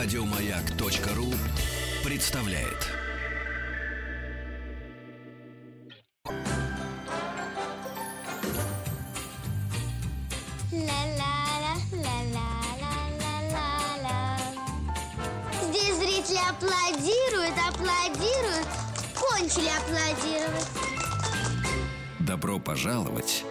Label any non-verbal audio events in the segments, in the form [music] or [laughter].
Радиомаяк.ру представляет. Здесь зрители аплодируют, аплодируют, кончили аплодировать. Добро пожаловать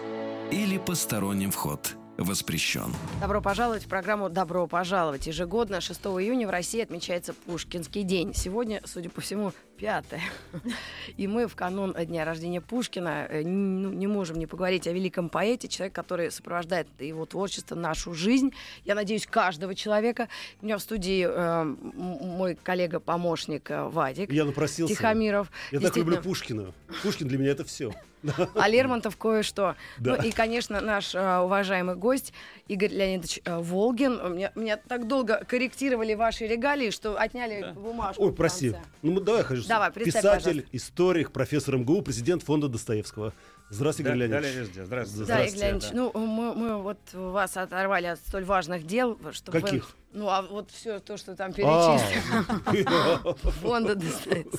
или посторонним вход воспрещен. Добро пожаловать в программу «Добро пожаловать». Ежегодно 6 июня в России отмечается Пушкинский день. Сегодня, судя по всему, пятое. И мы в канун дня рождения Пушкина э, ну, не можем не поговорить о великом поэте, человек, который сопровождает его творчество, нашу жизнь. Я надеюсь, каждого человека. У меня в студии э, мой коллега-помощник э, Вадик Я напросился. Тихомиров. Я так люблю Пушкина. Пушкин для меня это все. А Лермонтов кое-что. [laughs] Да. Ну и, конечно, наш э, уважаемый гость Игорь Леонидович э, Волгин. Меня, меня так долго корректировали ваши регалии, что отняли бумажку. Ой, прости. Ну, мы- давай, хочу. Давай, представь, Писатель, пожалуйста. историк, профессор МГУ, президент фонда Достоевского. Здравствуйте, Игорь Да, Леонидович. далее везде. Здравствуйте. Да, Игорь Леонидович, ну мы, мы вот вас оторвали от столь важных дел, чтобы вы- Каких? ну а вот все то, что там А, перечислено, [laughs] фонда достается.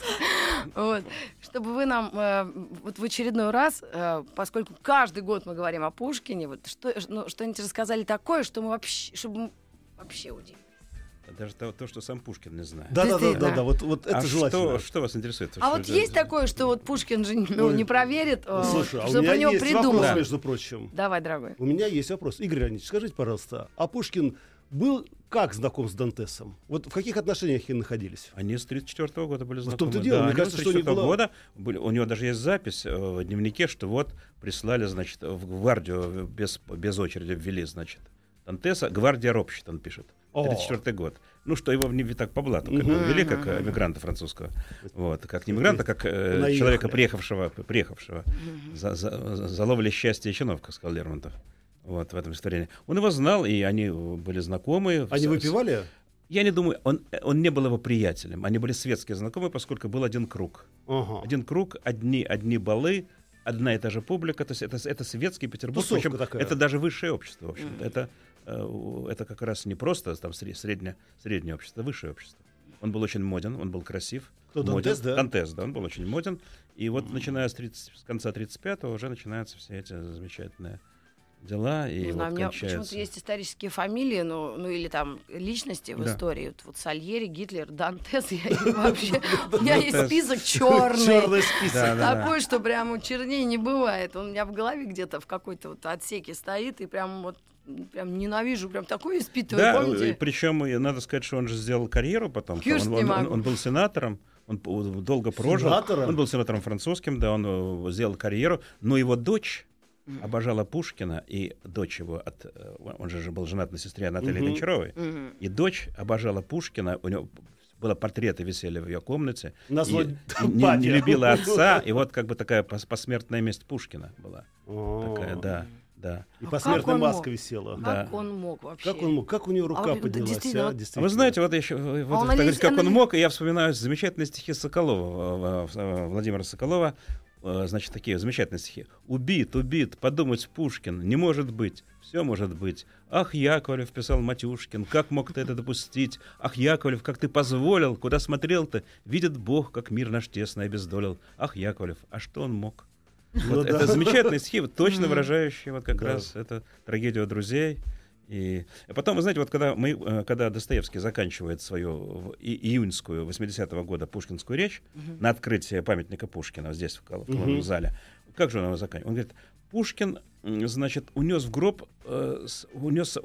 Вот. Чтобы вы нам э, вот в очередной раз, э, поскольку каждый год мы говорим о Пушкине, вот что, ну, что-нибудь рассказали такое, что мы вообще, чтобы мы вообще удивились. Даже то, то, что сам Пушкин не знает. Да, да, да, да, да, вот, вот это а желательно. что, что вас интересует? А вот есть такое, что вот Пушкин же ну, не проверит, э, Слушай, а у что меня про него есть придумал. вопрос, Да. между прочим. Давай, дорогой. У меня есть вопрос. Игорь Леонидович, скажите, пожалуйста, а Пушкин был как знаком с Дантесом? Вот в каких отношениях они находились? Они с 34 года были В знакомы. том-то и дело, да, мне кажется, с что не 34 было- года были, у него даже есть запись э, в дневнике, что вот прислали, значит, в гвардию без, без очереди ввели, значит, Дантеса, гвардия ропщет, он пишет. О. 34 год. Ну, что его не так по блату, как Мгм. бы ввели, как э, эмигранта французского. Вот, как не эмигранта, как э, Наехали. человека, приехавшего, приехавшего за, за, за- за ловли счастья и чинов, как сказал Лермонтов. Вот в этом стихотворении. Он его знал, и они э, были знакомы. Они С- выпивали? Я не думаю, он, он не был его приятелем. Они были светские знакомые, поскольку был один круг. Ага. Один круг, одни, одни балы, одна и та же публика. То есть это, это светский Петербург. Тусовка причем такая. это даже высшее общество, в общем. Это, э, у- это как раз не просто там сре- среднее, среднее общество, высшее общество. Он был очень моден, он был красив. Кто, моден. Дантес, да? Дантес, да, он был очень моден. И вот начиная с, 30 с конца 35-го уже начинаются все эти замечательные дела. И Не вот знаю, у меня кончается- почему-то есть исторические фамилии, ну, ну или там личности в Да. истории. Вот, вот Сальери, Гитлер, Дантес, я вообще... [laughs] У меня есть список черный. Черный список. Такой, что прям чернее не бывает. Он у меня в голове где-то в какой-то вот отсеке стоит, и прям вот прям ненавижу, прям такой испытываю. Да, Помните? причем и надо сказать, что он же сделал карьеру потом. Он, не он- он- он был сенатором, он долго прожил. Сенатором? Он был сенатором французским, да, он э, сделал карьеру. Но его дочь обожала Пушкина, и дочь его, от, э, он же был женат на сестре Натальи Мгм. Гончаровой, Мгм. и дочь обожала Пушкина, у него было портреты висели в ее комнате. Назвать и не, папе. [laughs] не любила отца, и вот как бы такая пос- посмертная месть Пушкина была. О. Такая, да, да. И А посмертная как он маска мог? висела. Да. Как он мог вообще? Как он мог? Как у него А рука вот, поднялась? действительно, а? А Действительно. вы знаете, вот еще, вот он так говорить, как он мог, и я вспоминаю замечательные стихи Соколова, э, э, Владимира Соколова, э, значит, такие замечательные стихи. «Убит, убит, подумать Пушкин, не может быть, все может быть. Ах, Яковлев, писал Матюшкин, как мог ты это допустить? Ах, Яковлев, как ты позволил, куда смотрел ты? Видит Бог, как мир наш тесно обездолил. Ах, Яковлев, а что он мог?» Ну Вот да. это замечательные стихи, вот точно выражающие вот как раз это трагедию друзей. И потом, вы знаете, вот когда, мы, э, когда Достоевский заканчивает свою и- июньскую 80-го года пушкинскую речь на открытие памятника Пушкина здесь, в, Кол- в Коломном Мгм. зале, как же он его заканчивает? Он говорит, Пушкин, значит, унес в гроб, э, унес,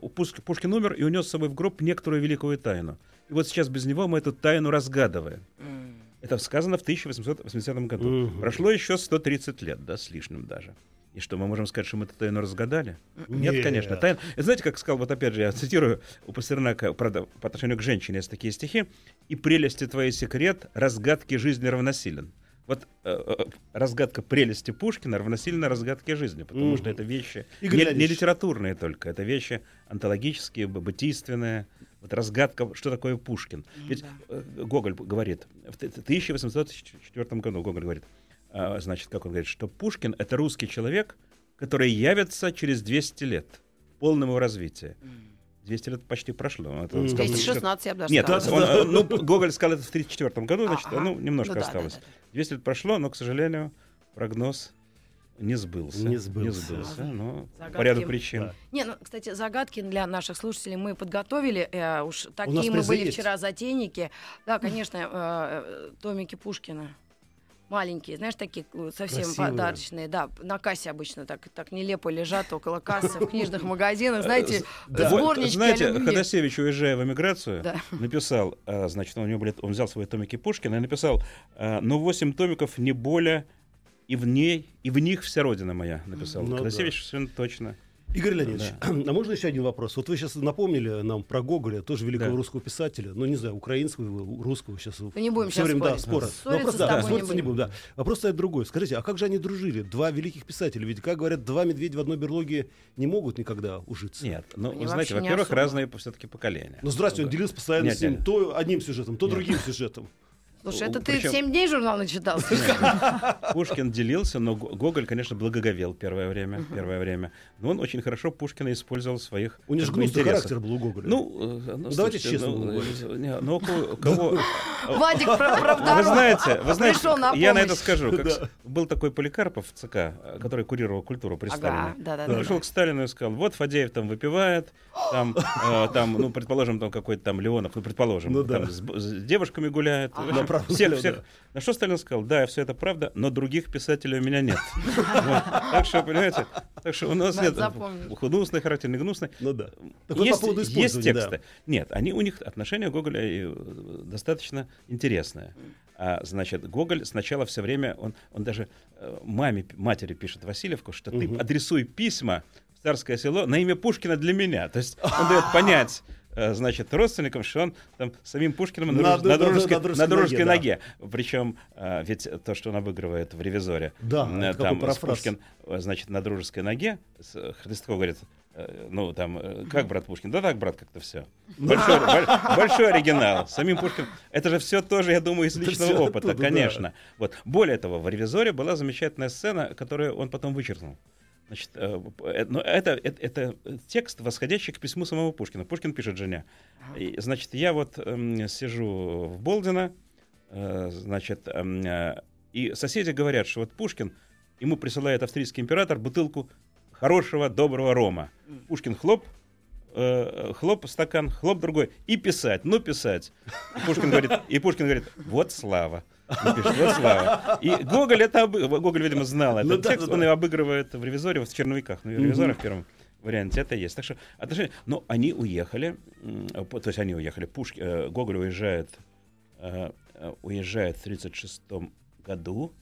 Пушкин умер и унес с собой в гроб некоторую великую тайну. И вот сейчас без него мы эту тайну разгадываем. М. Это сказано в 1880 году. Мгм. Прошло еще 130 лет, да, с лишним даже. И что, мы можем сказать, что мы эту тайну разгадали? Нет, Нет. конечно. Тайна... Знаете, как сказал, вот опять же, я цитирую у Пастернака, правда, по отношению к женщине есть такие стихи. «И прелести твоей секрет, разгадки жизни равносилен». Вот э, э, разгадка прелести Пушкина равносильно разгадке жизни, потому Мгм. что это вещи Игорь не, не литературные только, это вещи онтологические, б- бытийственные. Вот разгадка, что такое Пушкин. Ведь да. э, Гоголь говорит, в т- 1804 году Гоголь говорит, а, значит, как он говорит, что Пушкин — это русский человек, который явится через 200 лет в полном его развитии. 200 лет почти прошло. Это он Мгм. сказал в 216, я бы даже Нет, сказала. он, э, ну, Гоголь сказал это в 1934 году, значит, Ага. ну, немножко Ну да, осталось. да, да. 200 лет прошло, но, к сожалению, прогноз не сбылся. Не сбылся. но Загадки. по ряду причин. Да. Не, ну, кстати, загадки для наших слушателей мы подготовили. э, уж такие мы были есть? вчера затейники. Да, конечно, э, э, томики Пушкина. Маленькие, знаешь, такие э, совсем Красивые. подарочные. Да, на кассе обычно так, так нелепо лежат около кассы в книжных [laughs] магазинах. Знаете, Да. сборнички Знаете. Ходосевич, уезжая в эмиграцию, Да. написал, а, значит, у него были, он взял свои томики Пушкина и написал, ну, 8 томиков не более, и в ней, и в них вся родина моя, написал. Ну Ходосевич совершенно точно. Игорь Леонидович, [clears throat] а можно еще один вопрос? Вот вы сейчас напомнили нам про Гоголя, тоже великого Да. русского писателя, ну не знаю, украинского, русского сейчас. Ну, не будем все сейчас время, да, спорить. спора. Ссориться вопрос, с да, не ссориться не будем. будем, да. Вопрос стоит другой. Скажите, а как же они дружили? Два великих писателя. Ведь, как говорят, два медведя в одной берлоге не могут никогда ужиться. Нет, ну, Они вы знаете, во-первых, разные все-таки поколения. Ну, здравствуйте, он делился постоянно Нет, с ним нет. то одним сюжетом, то Нет. другим сюжетом. Слушай, это Ну, ты причем- 7 дней журнал начитал? [laughs] [laughs] Пушкин делился, но Го- Гоголь, конечно, благоговел первое время, первое время. Но он очень хорошо Пушкина использовал в своих У него же гнусный интересах. характер был у Гоголя. Ну, э, ну, давайте слушайте, честно ну, э, не, ну, у [laughs] кого- кого... Вадик про Вы знаете, вы знаете, на я на это скажу. Как Был такой Поликарпов в ЦК, э, который курировал культуру при Сталине. да, да, Он да. пришел к Сталину и сказал, вот Фадеев там выпивает, там, э, там ну, предположим, там какой-то там Леонов, ну, предположим, Ну там с девушками гуляет. Направо, всех, всех. На что Сталин сказал, да, все это правда, но других писателей у меня нет. Так что, понимаете, так что у нас нет гнусный характер, не гнусный. Ну да. Есть, тексты. Нет, они у них отношения Гоголя э, достаточно интересное. А, значит, Гоголь сначала все время, он, он даже э, маме, матери пишет Васильевку, что ты адресуй письма в царское село на имя Пушкина для меня. То есть он дает понять значит, родственникам, что он там самим Пушкиным на, На друж- на дружеской, на дружеской на дружеской ноге, ноге. Причем э, ведь то, что он обыгрывает в «Ревизоре», Да, э, там. Пушкин, э, значит, на дружеской ноге, э, Христов говорит, э, ну, там, э, как брат Пушкин? Да так, брат, как-то все. Большой, [laughs] боль- большой оригинал. Самим Пушкин. Это же все тоже, я думаю, из личного опыта, оттуда, да. конечно. Вот. Более того, в «Ревизоре» была замечательная сцена, которую он потом вычеркнул. Значит, э, э, но это, это, это текст, восходящий к письму самого Пушкина. Пушкин пишет жене. И, значит, я вот эм, сижу в Болдино, э, значит, эм, э, и соседи говорят, что вот Пушкин, ему присылает австрийский император бутылку хорошего, доброго рома. Пушкин хлоп, э, хлоп стакан, хлоп другой, и писать, ну писать. И Пушкин говорит, и Пушкин говорит, вот слава. Он пишет, вот слава. И Гоголь это Гоголь, видимо, знал этот Ну текст, да, он его обыгрывает в ревизоре, вот в черновиках, ну, в ревизоре в первом варианте это есть. Так что отношения. Но они уехали, то есть они уехали. Пушки, э, Гоголь уезжает, э, э, уезжает в 1936 году,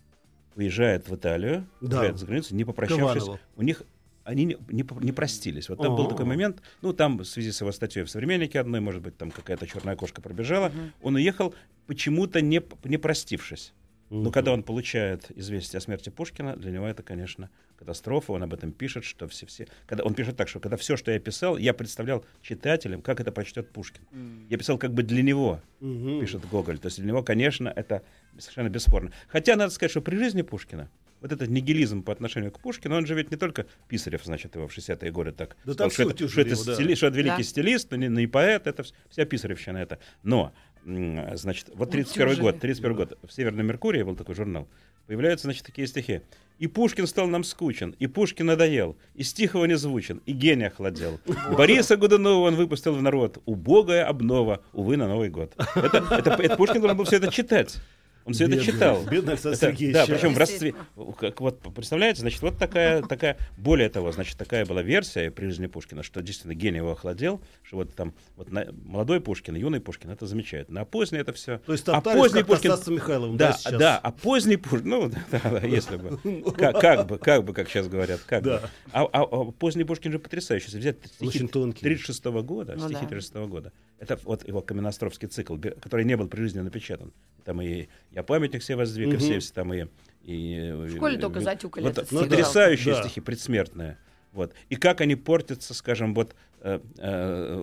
уезжает в Италию, Да. уезжает за границу, не попрощавшись. У них они не, не, не простились. Вот там был такой момент, ну там в связи с его статьей в «Современнике» одной, может быть, там какая-то черная кошка пробежала, он уехал почему-то не, не простившись. Но когда он получает известие о смерти Пушкина, для него это, конечно, катастрофа. Он об этом пишет, что все, все, когда он пишет так, что когда все, что я писал, я представлял читателям, как это прочтет Пушкин. Я писал как бы для него, Мгм. пишет Гоголь. То есть для него, конечно, это совершенно бесспорно. Хотя надо сказать, что при жизни Пушкина вот этот нигилизм по отношению к Пушкину, он же ведь не только Писарев, значит, его в 60-е годы так Да сказал, что, это, что, это его, да. стили- что это великий Да. стилист, но не, не поэт, это вс- вся Писаревщина это. Но, значит, вот 31 Утюжили. год, 31 год, в Северном Меркурии был такой журнал, появляются, значит, такие стихи. И Пушкин стал нам скучен, и Пушкин надоел, и стих его не звучен, и гений охладел. Бориса Годунова он выпустил в народ. Убогая обнова, увы, на Новый год. Это, это, это Пушкин должен был все это читать. Он все это Бедный, читал. бедный Александр Это- Сергеевич. Да, причем в родстве. Как, вот, представляете, значит, вот такая, такая, более того, значит, такая была версия при жизни Пушкина, что действительно гений его охладел, что вот там вот на- молодой Пушкин, юный Пушкин, это замечательно. А поздний это все. То есть а топтались поздний Стаса Михайловым, да, да, сейчас? да, а поздний Пушкин, ну, [laughs] да, да, если бы, как, как бы, как бы, как сейчас говорят, как Да. бы. А, а- а поздний Пушкин же потрясающий. Если взять стихи Очень тонкий. 36 года, Ну стихи да. 36 года, это вот его каменостровский цикл, который не был при жизни напечатан. Там и «Я памятник себе воздвиг», и Мгм. все, все там и... и В школе только затюкали Вот этот стих. потрясающие Да. стихи, предсмертные. Вот. И как они портятся, скажем, вот, э, э,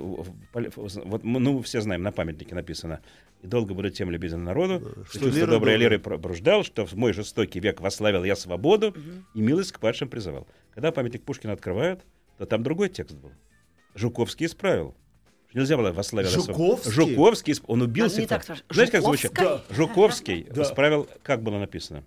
вот мы- ну, все знаем, на памятнике написано «И долго буду тем любезен народу, что что чувство лира доброй добрая». лиры пробуждал, что в мой жестокий век восславил я свободу и милость к падшим призывал». Когда памятник Пушкина открывают, то там другой текст был. Жуковский исправил. Нельзя было восславить. Жуковский? Жуковский, он убил так спрашивать. Знаете, как звучит? Жуковский [laughs] Да. исправил, как было написано.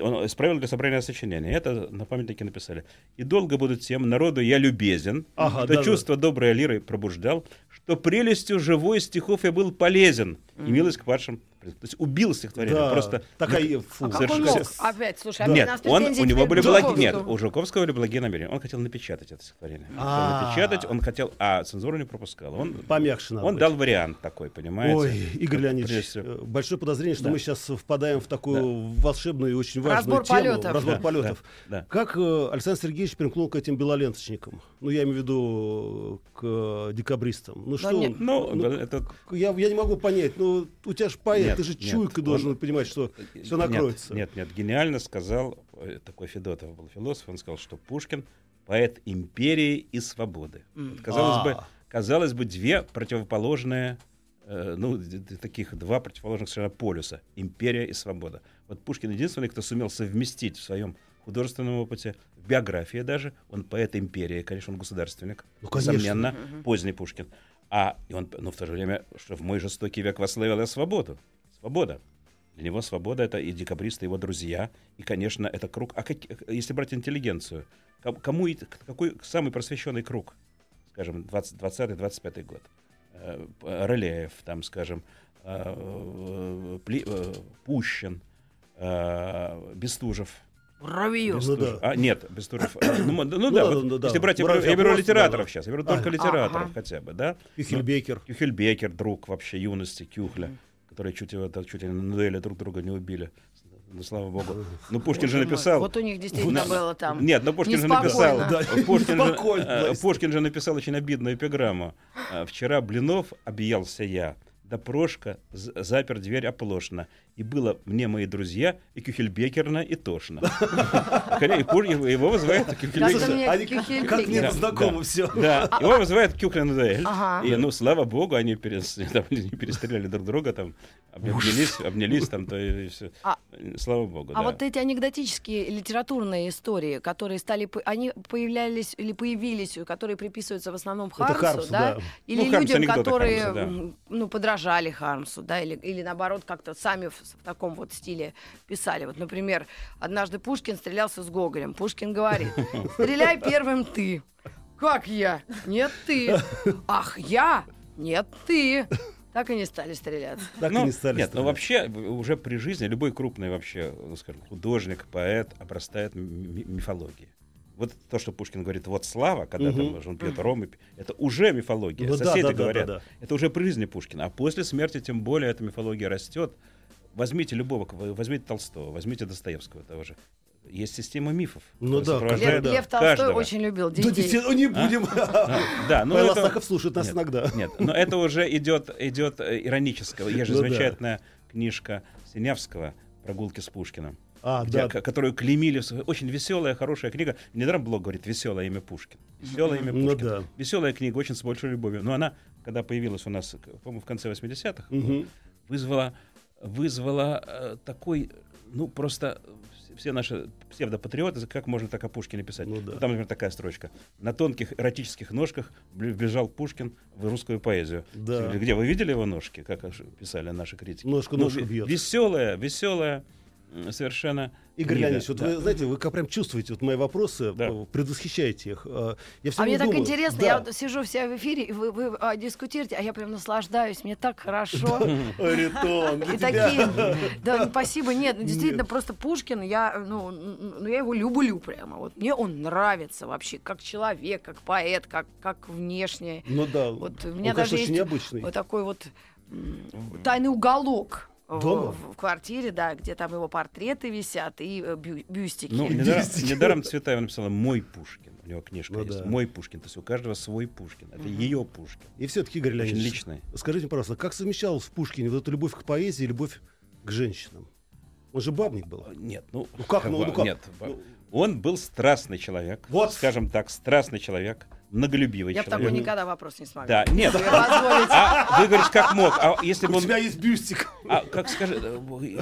Он исправил для собрания сочинения. Это на памятнике написали. И долго будут тем, народу я любезен, Ага, что да-да. чувство доброй лиры пробуждал, что прелестью живой стихов я был полезен, и милость к вашим... То есть убил стихотворение. Да, Просто такая, фу. А как он мог? Опять, слушай, опять нет, он, у него были благие, нет, у Жуковского были благие намерения. Он хотел напечатать это стихотворение. Он хотел А. напечатать, он хотел, а цензуру не пропускал. Он, Помягче надо он быть. дал вариант такой, понимаете? Ой, Игорь Леонидович, большое подозрение, что Да. мы сейчас впадаем в такую волшебную и очень важную Разбор тему. полетов. Разбор Да, полетов. да, да. Как э, Александр Сергеевич примкнул к этим белоленточникам? Ну, я имею в виду э, к э, декабристам. Ну, что нет. он- Ну, ну, это... я, я не могу понять. Ну, у тебя же поэт, Нет, ты же нет, чуйкой он- должен понимать, что все накроется. Нет, нет, нет, гениально сказал, такой Федотов был философ, он сказал, что Пушкин поэт империи и свободы. Вот, казалось, бы, А. казалось бы, две противоположные, э, ну, таких два противоположных совершенно полюса. Империя и свобода. Вот Пушкин единственный, кто сумел совместить в своем художественном опыте, в биографии даже, он поэт империи, конечно, он государственник, Ну, конечно. несомненно, поздний Пушкин. А и он, ну, в то же время, что в мой жестокий век восславил я свободу. Свобода. Для него свобода это и декабристы, его друзья, и, конечно, это круг. А как- если брать интеллигенцию, ком- кому и- какой самый просвещенный круг, скажем, 20 20-25 год? Э, Рылеев, там, скажем, э, э, Пущин, э, Бестужев. Равию. Ну да. А, нет, Бестужев. э, Ну, ну Ну да, да, вот да, да. если брать, я беру, Братья я беру просто, литераторов да. сейчас, я беру А, только литераторов ага. хотя бы, да? Кюхельбекер. Кюхельбекер, друг вообще юности Кюхля, которые чуть, чуть ли на дуэли друг друга не убили. Ну, слава богу. Ну, Пушкин же написал... Вот у них действительно было там. Нет, но Пушкин же написал... Да, Пушкин, же, э. Пушкин же написал очень обидную эпиграмму. Э, «Вчера Блинов объелся я, да Прошка запер дверь оплошно. И было мне мои друзья и Кюхельбекерно, и тошно». Конечно, и Пуш- Его вызывает Кюхельбекер. как мне знакомо все. Да, его вызывает. Ага. И, ну, слава богу, они [laughs] перестреляли друг друга, там, обнялись, обнялись там, то и все. А- Слава богу, А вот эти анекдотические литературные истории, которые стали, они появлялись или появились, которые приписываются в основном Хармсу, да? Или Ну, людям, которые, ну, подражали Хармсу, да, или, или наоборот как-то сами в, в таком вот стиле писали. Вот, например, однажды Пушкин стрелялся с Гоголем. Пушкин говорит: "Стреляй первым ты". Как я? Нет, ты. Ах, я? Нет, ты. Так и не стали стреляться. Так и Ну, не стали Нет, ну стрелять. вообще в- уже при жизни любой крупный вообще, ну, скажем, художник, поэт обрастает м- м- мифологией. Вот то, что Пушкин говорит, вот слава, когда Мгм. там он пьет ром, и пи- это уже мифология. Ну да, Соседи да, да, говорят, да, да. это уже при жизни Пушкина. А после смерти тем более эта мифология растет. Возьмите любого, возьмите Толстого, возьмите Достоевского того же. Есть система мифов. Ну да, Лев, да. Лев Толстой каждого. очень любил Да, детей. действительно, не будем. [laughs] Да, ну Павел это- слушает нас иногда. Нет, но это уже идет, идет э, иронического. Есть же Ну да. замечательная книжка Синявского «Прогулки с Пушкиным», А, где- да. ко- которую клеймили. Очень веселая, хорошая книга. Недаром блог говорит «Веселое имя Пушкин». Веселое имя Ну Пушкин. да. Веселая книга, очень с большой любовью. Но она, когда появилась у нас, по-моему, в конце 80-х, Мгм. вызвала, вызвала э, такой, ну, просто вс- все наши псевдопатриоты, как можно так о Пушкине писать? Ну да. Там, например, такая строчка. На тонких эротических ножках вбежал Пушкин в русскую поэзию. Да. Где вы видели его ножки, как писали наши критики? Ножку ножку бьет. Веселая, веселая, совершенно. Игорь книга, Леонидович, вот да. вы знаете, вы как прям чувствуете вот мои вопросы, Да. э, предвосхищаете их. Э, Я А мне время так думаю, интересно, да. я вот сижу вся в эфире, и вы, вы, а, дискутируете, а я прям наслаждаюсь, мне так хорошо. Ритон, И такие, да, спасибо, нет, ну, действительно, просто Пушкин, я, ну, ну, я его люблю прямо, вот мне он нравится вообще, как человек, как поэт, как, как внешне, Ну да, вот у меня даже очень необычный. вот такой вот тайный уголок Дома? В, в квартире, да, где там его портреты висят и э, бю- бюстики. Ну, недаром, недаром Цветаева написала «Мой Пушкин». У него книжка Ну есть. да. «Мой Пушкин». То есть у каждого свой Пушкин. Это ее Пушкин. И все-таки, Игорь Очень Леонидович, личный. скажите, пожалуйста, как совмещалась в Пушкине вот эта любовь к поэзии и любовь к женщинам? Он же бабник был. Нет, ну, Ну как, ну, ну как? Нет, Ну, он был страстный человек. Вот. Скажем так, страстный человек. Многолюбивый Я бы человек. такой никогда вопрос не смогла. Да, нет. А вы говорите, как мог? А если бы У он... тебя есть бюстик. А как скажи,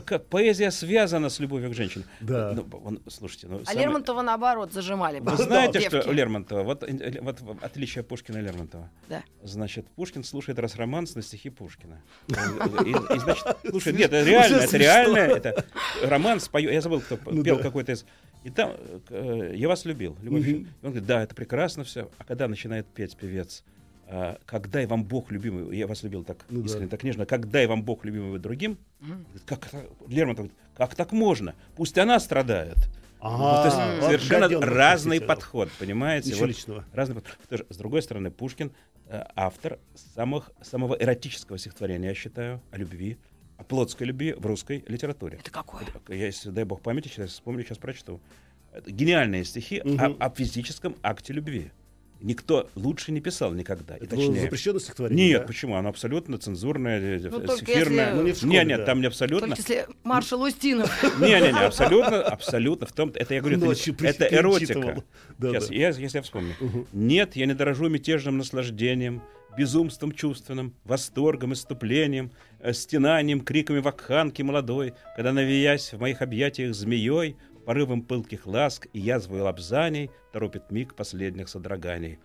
как поэзия связана с любовью к женщине? Да. Ну, он- слушайте, ну, А самое- Лермонтова наоборот зажимали. Вы знаете, Девки. что у Лермонтова, вот, вот отличие Пушкина и Лермонтова. Да. Значит, Пушкин слушает раз романс на стихи Пушкина. И, и, значит, слушай, нет, это реально, это реально, это романс поет. Я забыл, кто Ну пел да. какой-то из. И там э, я вас любил, любовь. И он говорит, да, это прекрасно все. А когда начинает петь певец, а, когда я вам Бог любимый, я вас любил так Ну да. искренне, так нежно, когда я вам Бог любимый другим, говорит, как Лермонтов говорит, как так можно? Пусть она страдает. Ага, Ну, то есть вот совершенно разный подход, понимаете? Ничего Вот личного. разный подход. Тоже, с другой стороны, Пушкин э, автор самых, самого эротического стихотворения, я считаю, о любви, плотской любви в русской литературе. Это какое? Я, если дай бог памяти, сейчас вспомню, сейчас прочту. Это гениальные стихи Мгм. о, о физическом акте любви. Никто лучше не писал никогда. и Это было точнее. запрещенное стихотворение? Нет, да? почему? Оно абсолютно цензурное, э, Ну, э, только эфирное. если- Ну, не в школе, не, нет, да. там не абсолютно. Только если маршал Устинов. [laughs] Не-не-не, абсолютно, абсолютно. В том, это я говорю, это, Ночью это перечитывал. эротика. Да, Сейчас, да. я, если я вспомню. Мгм. Нет, я не дорожу мятежным наслаждением, безумством чувственным, восторгом, иступлением, э, стенанием, криками вакханки молодой, когда, навиясь в моих объятиях змеей, порывом пылких ласк и язвой лапзаний торопит миг последних содроганий.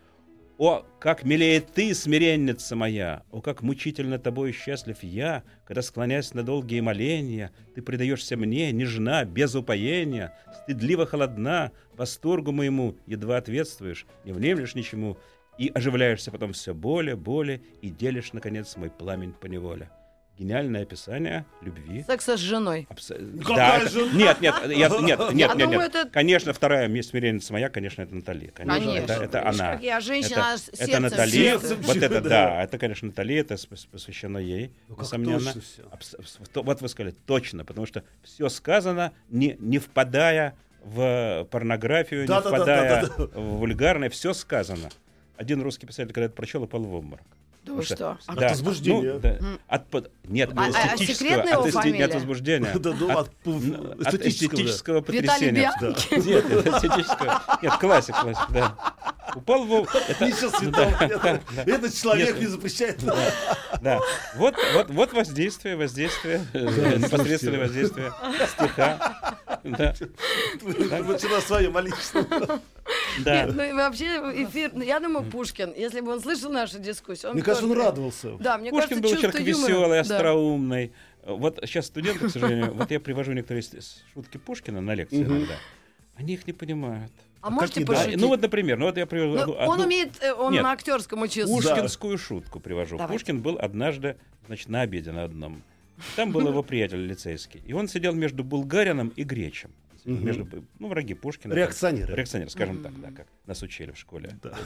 О, как милеет ты, смиренница моя! О, как мучительно тобой счастлив я, когда, склонясь на долгие моления, ты предаешься мне, нежна, без упоения, стыдливо холодна, восторгу моему едва ответствуешь, не внемлешь ничему, и оживляешься потом все более, более, и делишь, наконец, мой пламень по неволе. Гениальное описание любви. Секса с женой. Какая это- жена? Нет, нет, я- нет, [laughs] нет, Я нет, думаю, нет. это- Конечно, вторая месть смиренница моя, конечно, это Натали. Конечно, Конечно. это, это она. как я женщина, это, аж это сердцем Натали. сердцем Вот это, да. да, это, конечно, Натали, это посвящено ей, Ну, несомненно. Абс- абс- вот вы сказали, точно, потому что все сказано, не, не впадая в порнографию, не Да-да-да-да-да-да. впадая в вульгарное, все сказано. Один русский писатель, когда это прочел, упал в обморок. Да вы что? А От возбуждения. ну, да. От нет, А- а эстетического, от эсте- от возбуждения. Да, ну, от, от эстетического, потрясения. Бианки. Нет, это эстетического. Нет, классик, классик, да. Упал в это- Да, да, да. Этот человек Нет. не запрещает. Да. Вот, вот, вот воздействие, воздействие, э, непосредственное воздействие стиха. Да, своем, а личном. Да. Нет, ну и вообще эфир, ну, я думаю, Пушкин, если бы он слышал нашу дискуссию, он Мне кажется, он радовался. Да, мне Пушкин кажется, был человек юмора- веселый, Да. остроумный. Вот сейчас студенты, к сожалению, вот я привожу некоторые шутки Пушкина на лекции иногда. Они их не понимают. А можете какие, да? А, пошутить? ну вот, например, ну вот я привожу Ну, одну- он умеет, э, он Нет. на актерском учился. Пушкинскую шутку привожу. Давайте. Пушкин был однажды, значит, на обеде на одном. Там был его приятель лицейский. И он сидел между булгарином и гречем. Мгм. Между, ну, враги Пушкина. Реакционеры. Реакционер, скажем так, да, как нас учили в школе. Да.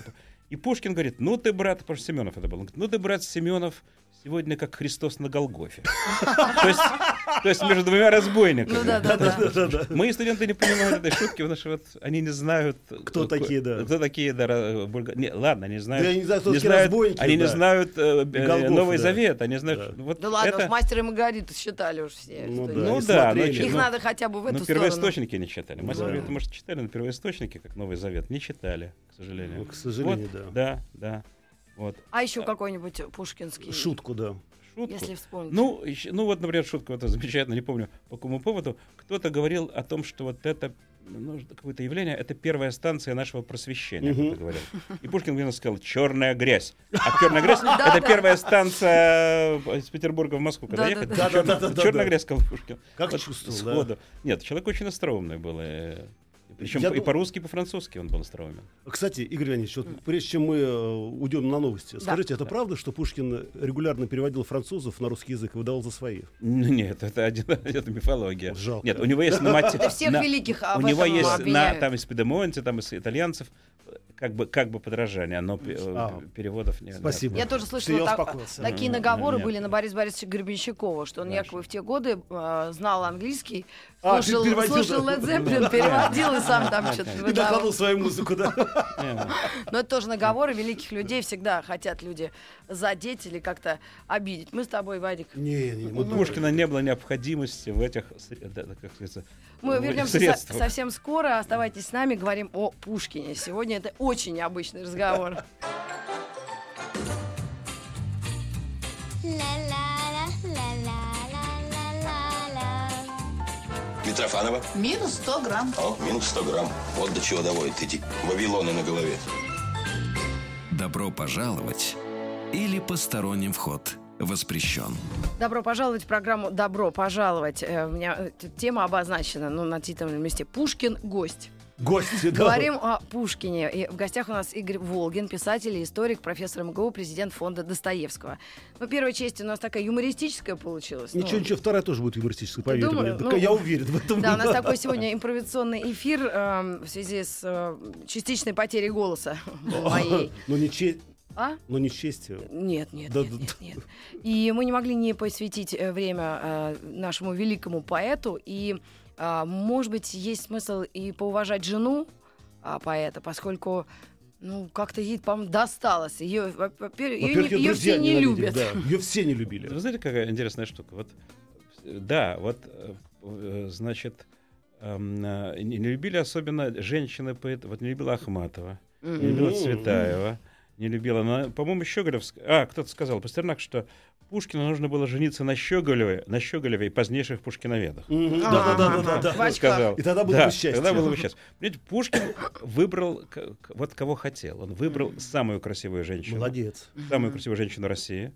И Пушкин говорит, ну ты, брат, потому что Семенов это был, он говорит, ну ты, брат Семенов, сегодня как Христос на Голгофе. То есть, между двумя разбойниками. Ну да, да, да. Мои студенты не понимают этой шутки, потому что вот они не знают... Кто э, такие, да. Кто такие, да, ладно, они знают... Да я не кто такие знают- разбойники, Они не знают э, э, Новый. Завет, они знают... Да. ладно, мастера и Маргариту считали уж все. Ну да, Ну Их ну, надо хотя бы в ну, эту сторону. первоисточники не читали. Мастер. Маргарита, может, читали, но первоисточники, как Новый Завет, не читали, к сожалению. Ну, к сожалению, да. Да, да. Вот. А еще какой-нибудь пушкинский, Шутку, да. Шутку. если вспомнить. Ну, ещё- ну вот, например, шутка вот замечательно, не помню по какому поводу. Кто-то говорил о том, что вот это ну, какое-то явление, это первая станция нашего просвещения, кто-то говорил. И Пушкин именно сказал «черная грязь». А черная грязь [laughs] — это первая станция из Петербурга в Москву, когда Да, ехать. Черная грязь, сказал Пушкин. Как чувствовал, да. Нет, человек очень остроумный был. Э, Причем Я и по-русски, и по-французски он был остроумен. Кстати, Игорь Леонидович, вот прежде чем мы э, уйдем на новости, скажите, это правда, что Пушкин регулярно переводил французов на русский язык и выдавал за свои? Нет, это, один, [laughs] это мифология. Жалко. Нет, у него есть на мате- Это всех на- великих У него есть на, там из Педемонте, там из итальянцев, как бы, как бы подражание, но пе- А. э, переводов не Спасибо. Я тоже Что слышала, я так- такие Мгм. наговоры Нет. были на Бориса Борисовича Гребенщикова, что он якобы в те годы э, знал английский, А, слушал, переводил, слушал. Led Zeppelin, переводил и сам там что-то И выдавал. докладывал свою музыку, да? [laughs] Но это тоже наговоры великих людей. Всегда хотят люди задеть или как-то обидеть. Мы с тобой, Вадик, Не, не, У Пушкина не было необходимости в этих, да, как говорится, мы вернемся со- совсем скоро. Оставайтесь с нами, говорим о Пушкине. Сегодня это очень необычный разговор. [laughs] Митрофанова? Минус 100 грамм. О, минус 100 грамм. Вот до чего доводят эти вавилоны на голове. Добро пожаловать или посторонним вход воспрещен. Добро пожаловать в программу «Добро пожаловать». Э, У меня э, тема обозначена, ну, на титульном месте «Пушкин. Гость». Гости, да. Говорим о Пушкине. И в гостях у нас Игорь Волгин, писатель и историк, профессор МГУ, президент фонда Достоевского. Ну, первая часть у нас такая юмористическая получилась. Ничего, Ну, ничего, вторая тоже будет юмористической, поверь думаю, мне. ну, я уверен в этом. Да, у нас такой сегодня импровизационный эфир эм, в связи с э, частичной потерей голоса [laughs] моей. Но не честь, А? но не честь. Нет, нет, Да, нет, да, нет, нет. И мы не могли не посвятить э, время э, нашему великому поэту. И, может быть, есть смысл и поуважать жену а, поэта, поскольку ну, как-то ей, по-моему, досталось. Ее, во-первых, ее, ее друзья все не любят. да. Ее все не любили. Вы знаете, какая интересная штука? Вот, э, да, вот, э, значит, эм, э, не любили особенно женщины поэты. Вот не любила Ахматова, не любила. Цветаева, не любила. Но, по-моему, Щеголев... А, кто-то сказал, Пастернак, что Пушкину нужно было жениться на Щеголеве, на Щеголеве и позднейших пушкиноведах. Мгм. Ага, Да-да-да-да-да. ага. да. В очках. сказал. И тогда было Да, бы счастье. Тогда было бы счастье. Понимаете, Пушкин выбрал вот кого хотел. Он выбрал самую красивую женщину. Молодец. самую красивую женщину России.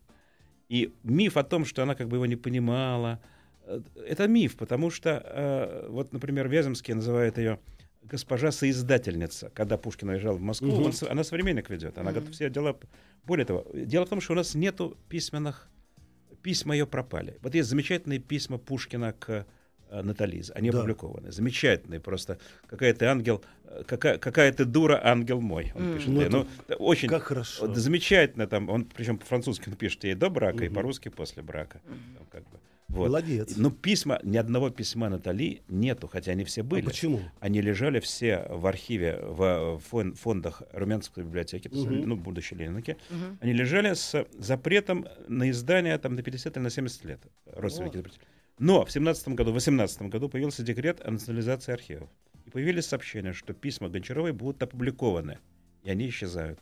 И миф о том, что она как бы его не понимала, э, это миф, потому что, э, вот, например, Вяземский называет ее госпожа соиздательница. Когда Пушкин уезжал в Москву, Мгм. он она современник ведет, она готова все дела. Более того, дело в том, что у нас нету письменных, письма ее пропали. Вот есть замечательные письма Пушкина к э, Натали, они Да. опубликованы. Замечательные просто. Какая ты ангел, э, какая, какая ты дура, ангел мой, он пишет. Ну, Ну, очень Как хорошо. замечательно там, он причем по-французски пишет ей до брака и Мгм. по-русски после брака. Там как бы. Вот. Молодец. Но письма, ни одного письма Натали нету, хотя они все А были. почему? Они лежали все в архиве, в фон- фондах Румянцевской библиотеки, Мгм. ну, будущей Ленинки. Мгм. Они лежали с запретом на издание там, на 50 или на 70 лет. Родственники запретили. Но в 17 году, в 18 году появился декрет о национализации архивов. И появились сообщения, что письма Гончаровой будут опубликованы. И они исчезают.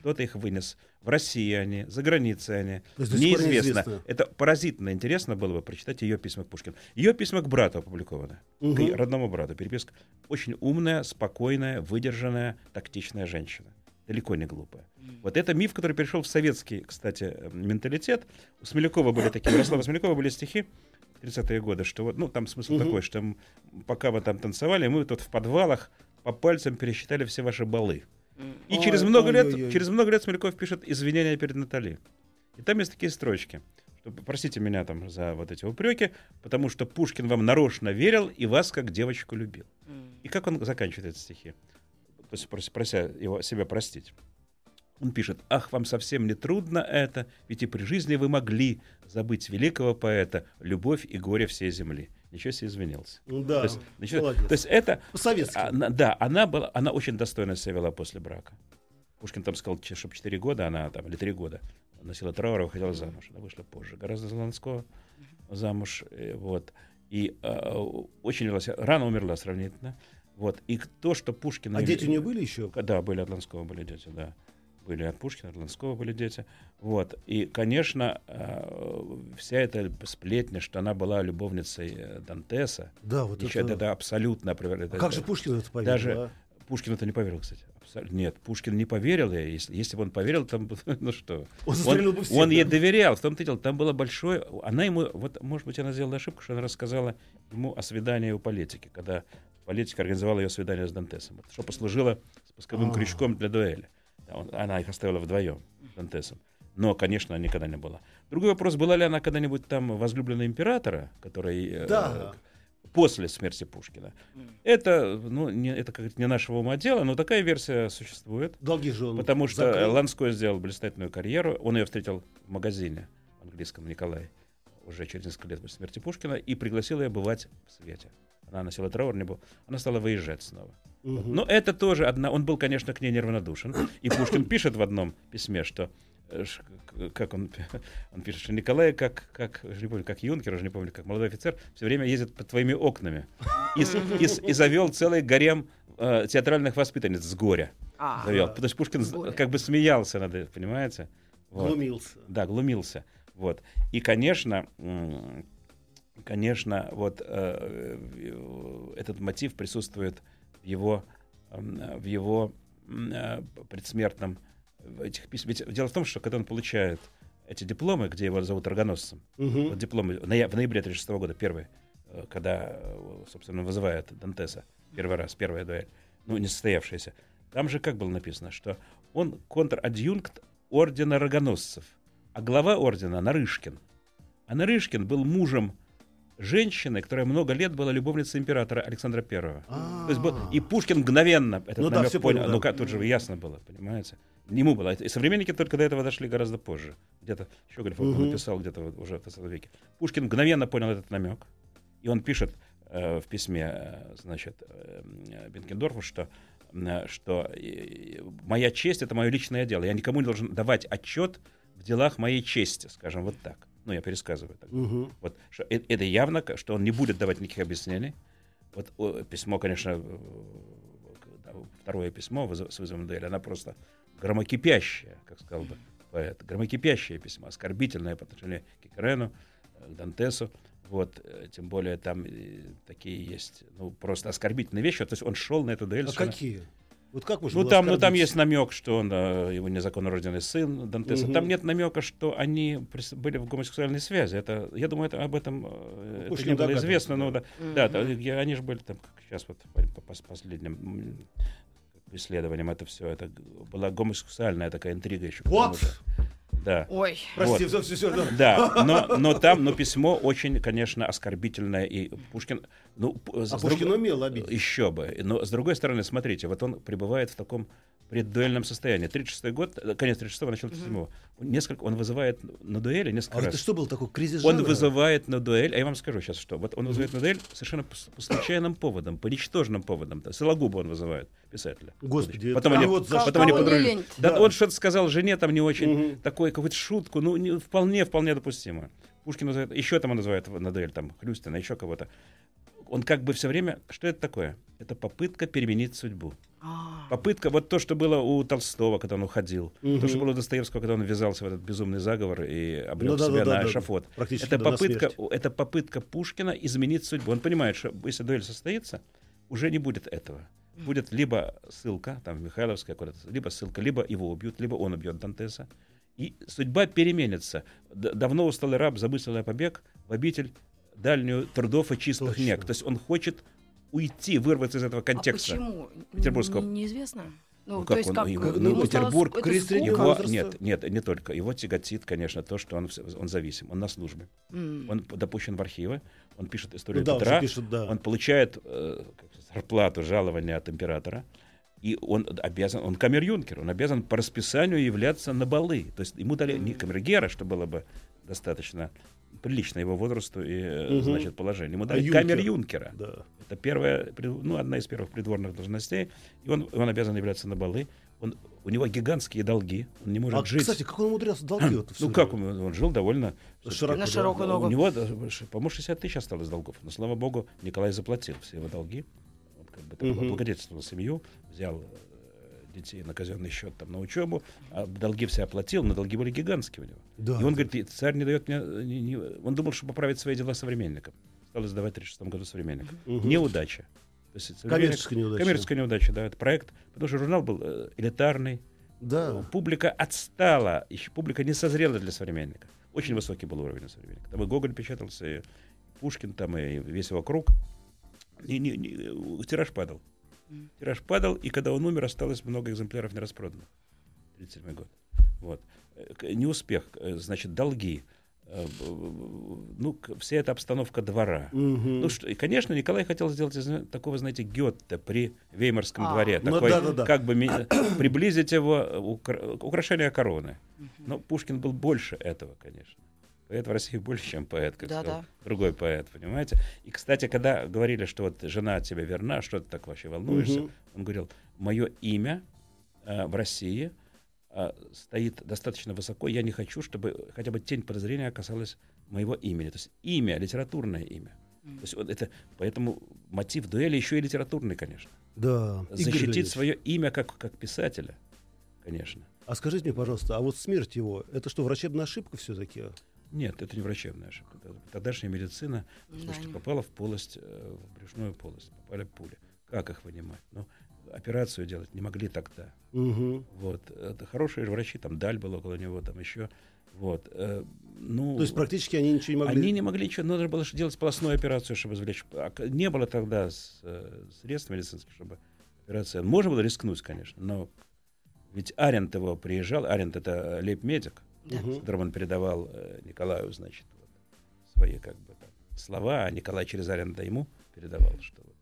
Кто-то их вынес. В России они, за границей они. Неизвестно. неизвестно. Это поразительно интересно было бы прочитать ее письма к Пушкину. Ее письма к брату опубликованы. Мгм. К родному брату. Переписка. Очень умная, спокойная, выдержанная, тактичная женщина. Далеко не глупая. Вот это миф, который перешел в советский, кстати, менталитет. У Смелякова были такие, у Ярослава Смелякова были стихи в 30-е годы, что вот, ну, там смысл Мгм. такой, что пока вы там танцевали, мы тут в подвалах по пальцам пересчитали все ваши балы. И Ой, через много лет, ой-ой-ой. через много лет Смеляков пишет извинения перед Натали. И там есть такие строчки. Что, простите меня там за вот эти упреки, потому что Пушкин вам нарочно верил и вас как девочку любил. И как он заканчивает эти стихи? То есть прос- прося его, себя простить. Он пишет, ах, вам совсем не трудно это, ведь и при жизни вы могли забыть великого поэта, любовь и горе всей земли. Ничего себе извинился. Ну Да, То есть, значит, молодец. то есть это По-советски. она- да, она была, она очень достойно себя вела после брака. Пушкин там сказал, чтобы 4 года она там, или 3 года носила траур и выходила замуж. Она вышла позже, гораздо за Ланского замуж. э, Вот. И э, очень вела себя- рано умерла сравнительно. Вот. И то, что Пушкин... А дети у нее были еще? Да, были от Ланского были дети, да. Были от Пушкина, от Ланского были дети. Вот. И, конечно, э, вся эта сплетня, что она была любовницей э, Дантеса, Да, вот еще это... это абсолютно... А как же Пушкин это поверил? Даже а? Пушкин это не поверил, кстати. Нет, Пушкин не поверил ей. Если, если бы он поверил, там, [laughs] ну что, Он застрелил бы всех, он ей да? доверял. В том-то дело, там было большое... Она ему... Вот, может быть, она сделала ошибку, что она рассказала ему о свидании у политики, когда политика организовала ее свидание с Дантесом. Что послужило спусковым А. крючком для дуэли. Он- она их оставила вдвоем с Дантесом. Но, конечно, никогда не была. Другой вопрос, была ли она когда-нибудь там возлюбленной императора, который... э, Да. после смерти Пушкина. Это, ну, не, это как не нашего ума дело, но такая версия существует. Долги же Потому что закрыл. Ланской сделал блистательную карьеру. Он ее встретил в магазине английском Николай уже через несколько лет после смерти Пушкина и пригласил ее бывать в свете. Она носила траур, не был. Она стала выезжать снова. Мгм. Но это тоже одна... Он был, конечно, к ней неравнодушен. И Пушкин пишет в одном письме, что э, как он, [laughs] он пишет, что Николай, как, как, не помню, как юнкер, уже не помню, как молодой офицер, все время ездит под твоими окнами. И, и и завел целый гарем э, театральных воспитанниц с горя. А, завел. Да. То есть Пушкин Более. как бы смеялся над этим, понимаете? Вот. Глумился. Да, глумился. Вот. И, конечно, конечно, вот э, э, этот мотив присутствует в его, в его э, предсмертном этих письмах. Ведь дело в том, что когда он получает эти дипломы, где его зовут рогоносцем, Мгм. вот дипломы в ноя- в ноябре 1936 года, первый, э, когда, э, собственно, вызывает Дантеса первый раз, первая дуэль, ну, не состоявшаяся. Там же как было написано, что он контр-адъюнкт ордена рогоносцев, а глава ордена Нарышкин. А Нарышкин был мужем женщины, которая много лет была любовницей императора Александра Первого. А. То есть был, и Пушкин мгновенно этот Ну да, намек всё понял. понял, да. Ну как, тут же ясно было, понимаете? Ему было. И современники только до этого дошли гораздо позже. Где-то Щеголев Мгм. написал где-то вот уже в 20 веке. Пушкин мгновенно понял этот намек. И он пишет э, в письме, э, значит, э, Бенкендорфу, что, м, что э, моя честь — это мое личное дело. Я никому не должен давать отчет в делах моей чести, скажем, вот так. Ну, я пересказываю так. Мгм. Вот, что э- это явно, что он не будет давать никаких объяснений. Вот о, письмо, конечно, второе письмо с вызовом дуэли, она просто громокипящая, как сказал бы поэт. Громокипящее письмо, оскорбительное по отношению к Кикарену, э, к Дантесу. Вот, э, тем более там такие есть, ну, просто оскорбительные вещи. То есть он шел на эту дуэль. А совершенно- какие? Вот как можно ну там, ну там есть намек, что он э, его незаконно рожденный сын Дантеса. Мгм. Там нет намека, что они были в гомосексуальной связи. Это, я думаю, это об этом э, это Пушкин не было известно. Ну, да. да, да, они же были там, как сейчас вот по, по- по последним исследованиям это все, это была гомосексуальная такая интрига еще. Вот! Да. Ой, Прости, Вот. все, все, все. Да, но, но [laughs] там, но письмо очень, конечно, оскорбительное. И Пушкин, ну, п- с А друг- Пушкин умел обидеть. еще бы. Но с другой стороны, смотрите, вот он пребывает в таком преддуэльном состоянии. 36 год, э, конец 36-го, начало 37-го. Несколько, он вызывает на дуэли несколько А раз. это что был такой кризис Он жанра? вызывает на дуэль, а я вам скажу сейчас что. Вот он вызывает на дуэль совершенно по, по случайным поводам, по ничтожным поводам. Сологуба он вызывает, писателя. Господи, потом это они, вот за потом они подружились. Да, Да. он что-то сказал жене, там не очень, Мгм. такой какую-то шутку, ну, не- вполне, вполне допустимо. Пушкин называет, еще там он называет на дуэль, там, Хлюстина, еще кого-то. Он как бы все время, что это такое? Это попытка переменить судьбу. А, Попытка, вот то, что было у Толстого, когда он уходил, Мгм. то, что было у Достоевского, когда он ввязался в этот безумный заговор и обрек Ну да, себя да, да, на да. Практически Это да, попытка, это попытка Пушкина изменить судьбу. Он понимает, что если дуэль состоится, уже не будет этого. Будет либо ссылка, там в Михайловское куда-то, либо ссылка, либо его убьют, либо он убьет Дантеса. И судьба переменится. Давно усталый раб замыслил побег в обитель дальнюю трудов и чистых Точно. нек. То есть он хочет уйти, вырваться из этого а контекста. почему? Петербургского. Неизвестно. Ну, Ну, то как есть он- как? его- ну, ему стало Петербург, скука? Его, нет, нет, не только. Его тяготит, конечно, то, что он, он зависим, он на службе. М. Он допущен в архивы, он пишет Ну историю да, Петра, уже пишут, да. он получает э, зарплату, жалование от императора, и он обязан, он камер-юнкер, он обязан по расписанию являться на балы. То есть ему дали не камергера, что было бы достаточно прилично его возрасту и, э, Мгм. значит, положению. Ему А дали юнкер? камер-юнкера. Да. Это первая, ну, одна из первых придворных должностей. И он, он обязан являться на балы. Он, у него гигантские долги. Он не может А, жить. кстати, как он умудрялся долги вот всё ну как он, он жил довольно Широко, На широкую ногу. у него, больше, по-моему, 60 тысяч осталось долгов. Но, слава богу, Николай заплатил все его долги. Он как бы так Мгм. облагодетельствовал семью, взял э, детей на казенный счет там, на учебу, а долги все оплатил, но долги были гигантские у него. Да, и он да. говорит, «И царь не дает мне... э, не- не-» Он думал, что поправить свои дела современникам. Стал издавать в 36 году современникам. Мгм. Неудача. То есть современник- Коммерческая неудача. Коммерческая неудача, да, это проект. Потому что журнал был э, элитарный, Да. Публика отстала, еще публика не созрела для современника. Очень высокий был уровень современника. Там и Гоголь печатался, и Пушкин, там и весь его круг. И не- не- тираж падал. Тираж падал, и когда он умер, осталось много экземпляров нераспроданных. 37 год. Вот. Неуспех, значит, долги. Э, Ну, вся эта обстановка двора. Мгм. Ну что, и, конечно, Николай хотел сделать из такого, знаете, Гетте при Веймарском А. дворе. Ну Такой, да-да-да. как бы приблизить его э, укра- украшение короны. Но Пушкин был больше этого, конечно. Поэт в России больше, чем поэт, как Да-да. сказал другой поэт, понимаете? И, кстати, когда говорили, что вот жена от тебя верна, что ты так вообще волнуешься, Мгм. он говорил, мое имя э, в России э, стоит достаточно высоко, я не хочу, чтобы хотя бы тень подозрения касалась моего имени. То есть имя, литературное имя. То есть вот это, поэтому мотив дуэли еще и литературный, конечно. Да. Защитить свое имя как, как писателя, конечно. А скажите мне, пожалуйста, а вот смерть его, это что, врачебная ошибка все-таки? Нет, это не врачебная ошибка. Тогдашняя медицина Да, слушайте, не- попала в полость, э, в брюшную полость, попали пули. Как их вынимать? Ну, операцию делать не могли тогда. Угу. Вот. Это хорошие врачи, там Даль был около него, там еще. Вот. э, ну, То есть практически они ничего не могли... Они не могли ничего, нужно было делать сплошную операцию, чтобы извлечь. А Не было тогда э, средств медицинских, чтобы операция. Можно было рискнуть, конечно, но ведь Арент его приезжал, Арент это лейб-медик, Мгм. которым он передавал э, Николаю, значит, вот, свои как бы там, слова, а Николай через Арента ему передавал, что вот.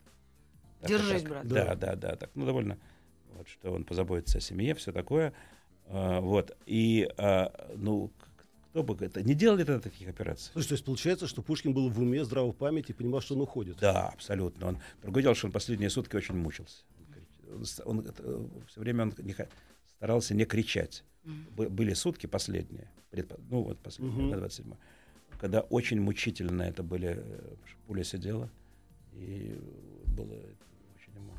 так Держись, так. брат. Да, Да. да, да, так, ну довольно, вот, что он позаботится о семье, все такое, А, вот и, а, ну, кто бы это не делали тогда таких операций? Слушай, то есть получается, что Пушкин был в уме, здраво в памяти, понимал, что он уходит. Да, абсолютно. Он, другое дело, что он последние сутки очень мучился. Он, крич- он, все время он не старался не кричать. Бы- Были сутки последние, предпо- ну вот последние, Мгм. на 27 когда очень мучительно это были, э, пуля сидела, и было очень ему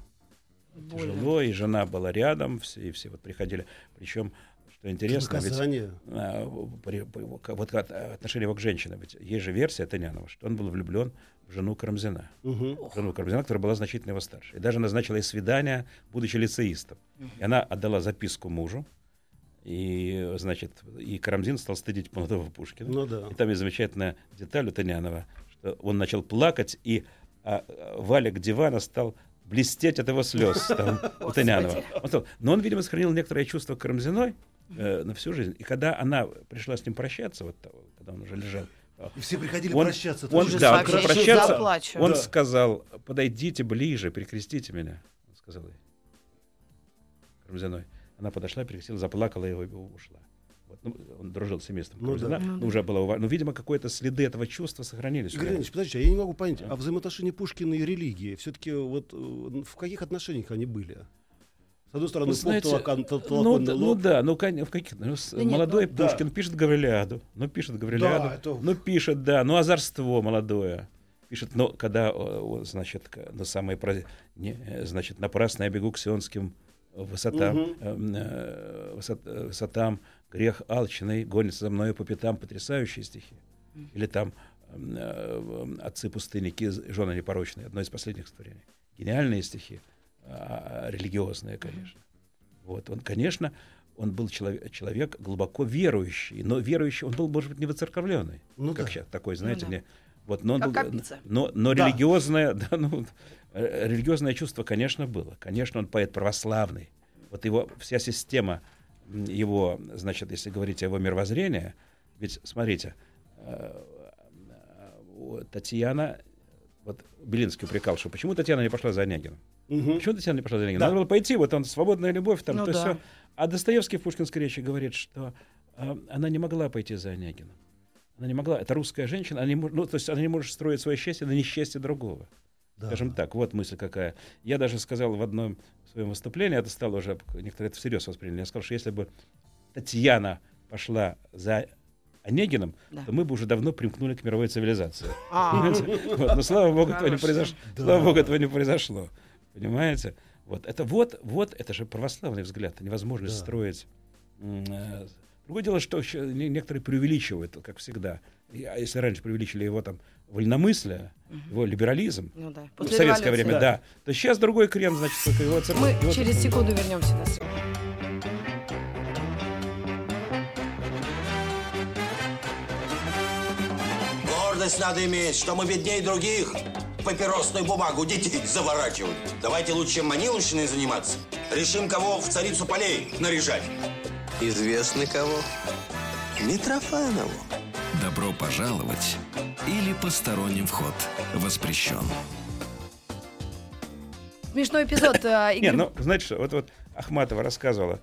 Больно. тяжело, и жена была рядом, все, и все вот приходили. Причем, что интересно, ведь, а, при- при- вот от- отношение его к женщине, ведь есть же версия Тынянова, что он был влюблен в жену Карамзина. Мгм. Жену Карамзина, которая была значительно его старше. И даже назначила ей свидание, будучи лицеистом. И она отдала записку мужу. И, значит, и Карамзин стал стыдить молодого Пушкина. Ну да. И там есть замечательная деталь у Тынянова, что он начал плакать, и а, а, валик дивана стал блестеть от его слез там, [laughs] у Тынянова. Он стал- Но он, видимо, сохранил некоторое чувство к Карамзиной э, на всю жизнь. И когда она пришла с ним прощаться, вот того, когда он уже лежал, а, И все приходили он, прощаться. он, ужас да, он прощаться, заплачу. он Да. сказал, подойдите ближе, перекрестите меня, он сказал ей. Карамзиной. Она подошла, перекрестила, заплакала его и ушла. Вот, ну, он дружил с семейством Ну да. Карамзина, ну, уже было ува- Ну, видимо, какое-то следы этого чувства сохранились. Игорь. Леонидович, подождите, а я не могу понять, а взаимоотношения Пушкина и религии, все-таки вот э, в каких отношениях они были? С одной стороны, Вы знаете, толокан- тол- ну, да, ну да, ну в каких ну, Да нет, молодой ну, да. Пушкин пишет Гавриляду, ну пишет Гавриляду, Да, это- ну пишет, да, ну озорство молодое. Пишет, но когда, э, значит, на самое, э, значит, напрасно я бегу к сионским высотам, Мгм. э, э, высот- э, высотам, грех алчный гонится за мною по пятам, потрясающие стихи. Или там э, э, отцы пустынники, жены непорочные, одно из последних стихотворений. Гениальные стихи, а, религиозные, конечно. Вот, он, конечно, он был человек, человек глубоко верующий, но верующий, он был, может быть, не воцерковленный, Ну как да. сейчас такой, знаете, да. не, вот, но Как был, но, но Да. религиозное, [laughs] да, ну, э, религиозное чувство, конечно, было. Конечно, он поэт православный. Вот его вся система его, значит, если говорить о его мировоззрении, ведь смотрите, э, э, Татьяна, вот Белинский упрекал, что почему Татьяна не пошла за Онегиным? Мгм. Почему Татьяна не пошла за Онегиным? Да. Надо было пойти, вот он свободная любовь, там Ну то да. всё. А Достоевский в Пушкинской речи говорит, что э, она не могла пойти за Онегиным. Она не могла. Это русская женщина, она не, ну, то есть она не может строить свое счастье на несчастье другого. Да. Скажем так, вот мысль какая. Я даже сказал в одном своем выступлении, это стало уже, некоторые это всерьез восприняли, я сказал, что если бы Татьяна пошла за Онегиным, Да. то мы бы уже давно примкнули к мировой цивилизации. А? Вот, Но слава богу, этого не произошло. Да. Слава богу, этого не произошло. Понимаете? Вот это вот, вот, это же православный взгляд, Да. строить. э, Другое дело, что некоторые преувеличивают, как всегда. А если раньше преувеличили его там вольномыслие, его либерализм, ну да. ну, в советское революции. время, да. то сейчас другой крем, значит, только его церковь. Мы его через церковь. секунду вернемся на. Гордость надо иметь, что мы беднее других. Папиросную бумагу детей заворачивают. Давайте лучше маниловщиной заниматься. Решим, кого в царицу полей наряжать. Известно кого? Митрофанову. Добро пожаловать или посторонним вход воспрещен. Смешной эпизод. э, [laughs] Не, Игорь ну, знаете что, вот, вот Ахматова рассказывала,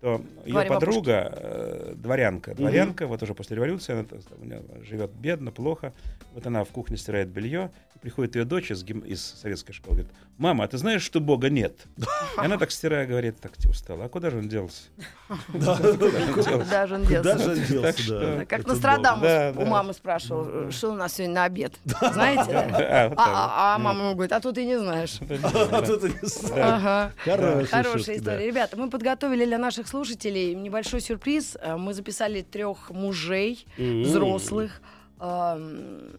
что ее подруга, э, дворянка. Дворянка, вот уже после революции, она у нее живет бедно, плохо. Вот она в кухне стирает белье, и приходит ее дочь из, гим- из советской школы, говорит, мама, а ты знаешь, что Бога нет? И она так стирая говорит, так типа устала, а куда же он делся? Да, Куда же он делся? Как Нострадамус Да, у мамы спрашивал, что у нас сегодня на обед. [laughs] Знаете? А, А, а- а мама ему говорит, а то ты не знаешь. [laughs] А тут и не знаю. Ага. Хорошая история. Ребята, мы подготовили для наших слушателей небольшой сюрприз. Э, Мы записали трех мужей, М. взрослых, эм,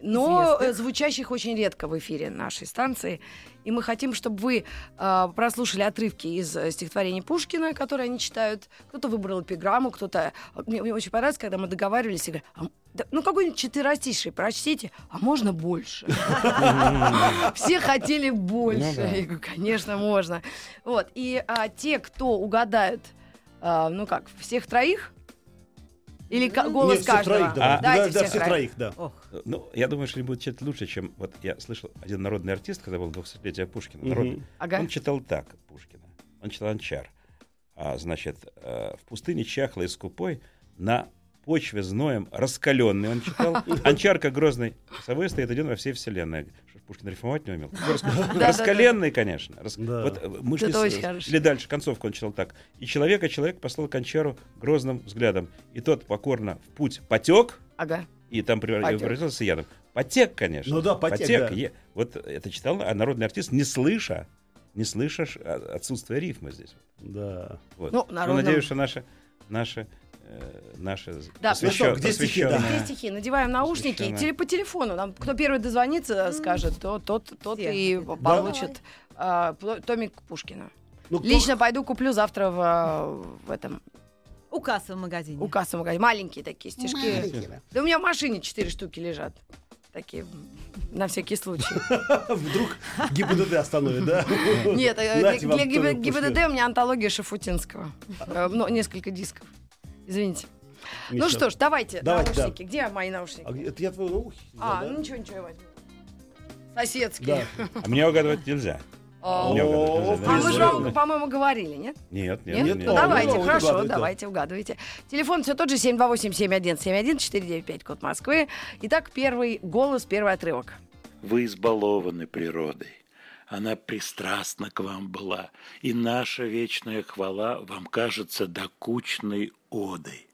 но э, звучащих очень редко в эфире нашей станции. И мы хотим, чтобы вы э, прослушали отрывки из э, стихотворений Пушкина, которые они читают. Кто-то выбрал эпиграмму, кто-то... Мне, мне очень понравилось, когда мы договаривались, и говорят, «А, да, ну какой-нибудь четверостиший прочтите, а можно больше? Все хотели больше. Ну да. Я говорю, конечно, можно. Вот. И а, те, кто угадают, ну как, всех троих? Или ка- голос Нет, всех каждого? троих, да. Дайте Да, да, всех троих. да. Ох, Ну, я думаю, что они будут читать лучше, чем... Вот я слышал, один народный артист, когда был 200-летие Пушкина, Мгм. народный, Ага. он читал так Пушкина. Он читал Анчар. А, значит, э, в пустыне чахлой и скупой на почве зноем раскаленный он читал. [laughs] Анчар, как грозный совой, стоит один во всей вселенной. Пушкин рифмовать не умел. Ну, рас- Раскаленный, конечно. Вот э, мы шли. Или дальше, концовку он читал так. И человека человек послал к Анчару грозным взглядом. И тот покорно в путь потек, Ага. и там превра- Потек. превратился ядом. Потек, конечно. Ну да, потек, да. е- Вот это читал а народный артист, не слыша, не слыша ш- а- отсутствие рифма здесь. Да. Вот. Ну, Ну, народным- надеюсь, что наши, наши, наши Да, посвящен- где стихи, да? Две стихи. Надеваем наушники. и Посвященная. теле- по телефону. Нам, кто первый дозвонится, скажет, то, тот, тот Все. и получит пл- томик Пушкина. Ну, кто- Лично пойду куплю завтра в, в этом у кассы в магазине. у кассового магазина. Маленькие такие стишки. Маленькие, да. Да у меня в машине четыре штуки лежат. Такие, на всякий случай. [laughs] Вдруг ГИБДД остановит, да? Нет, э, для ГИБДД у меня антология Шафутинского. Э, Несколько дисков. Извините. Ну Ничего. что ж, давайте, Давайте, да. наушники. Где мои наушники? А это я твой наухи? А, да? ну ничего, ничего, я возьму. Соседские. Да. А мне угадывать нельзя. А, мы же вам, по-моему, говорили, нет? Нет, нет, Нет? нет. Ну, давайте, Ну, хорошо, угадывайте, да. давайте, угадывайте. Телефон все тот же 728-7171-495, код Москвы. Итак, первый голос, первый отрывок. Вы избалованы природой. Она пристрастна к вам была, и наша вечная хвала вам кажется докучной одой.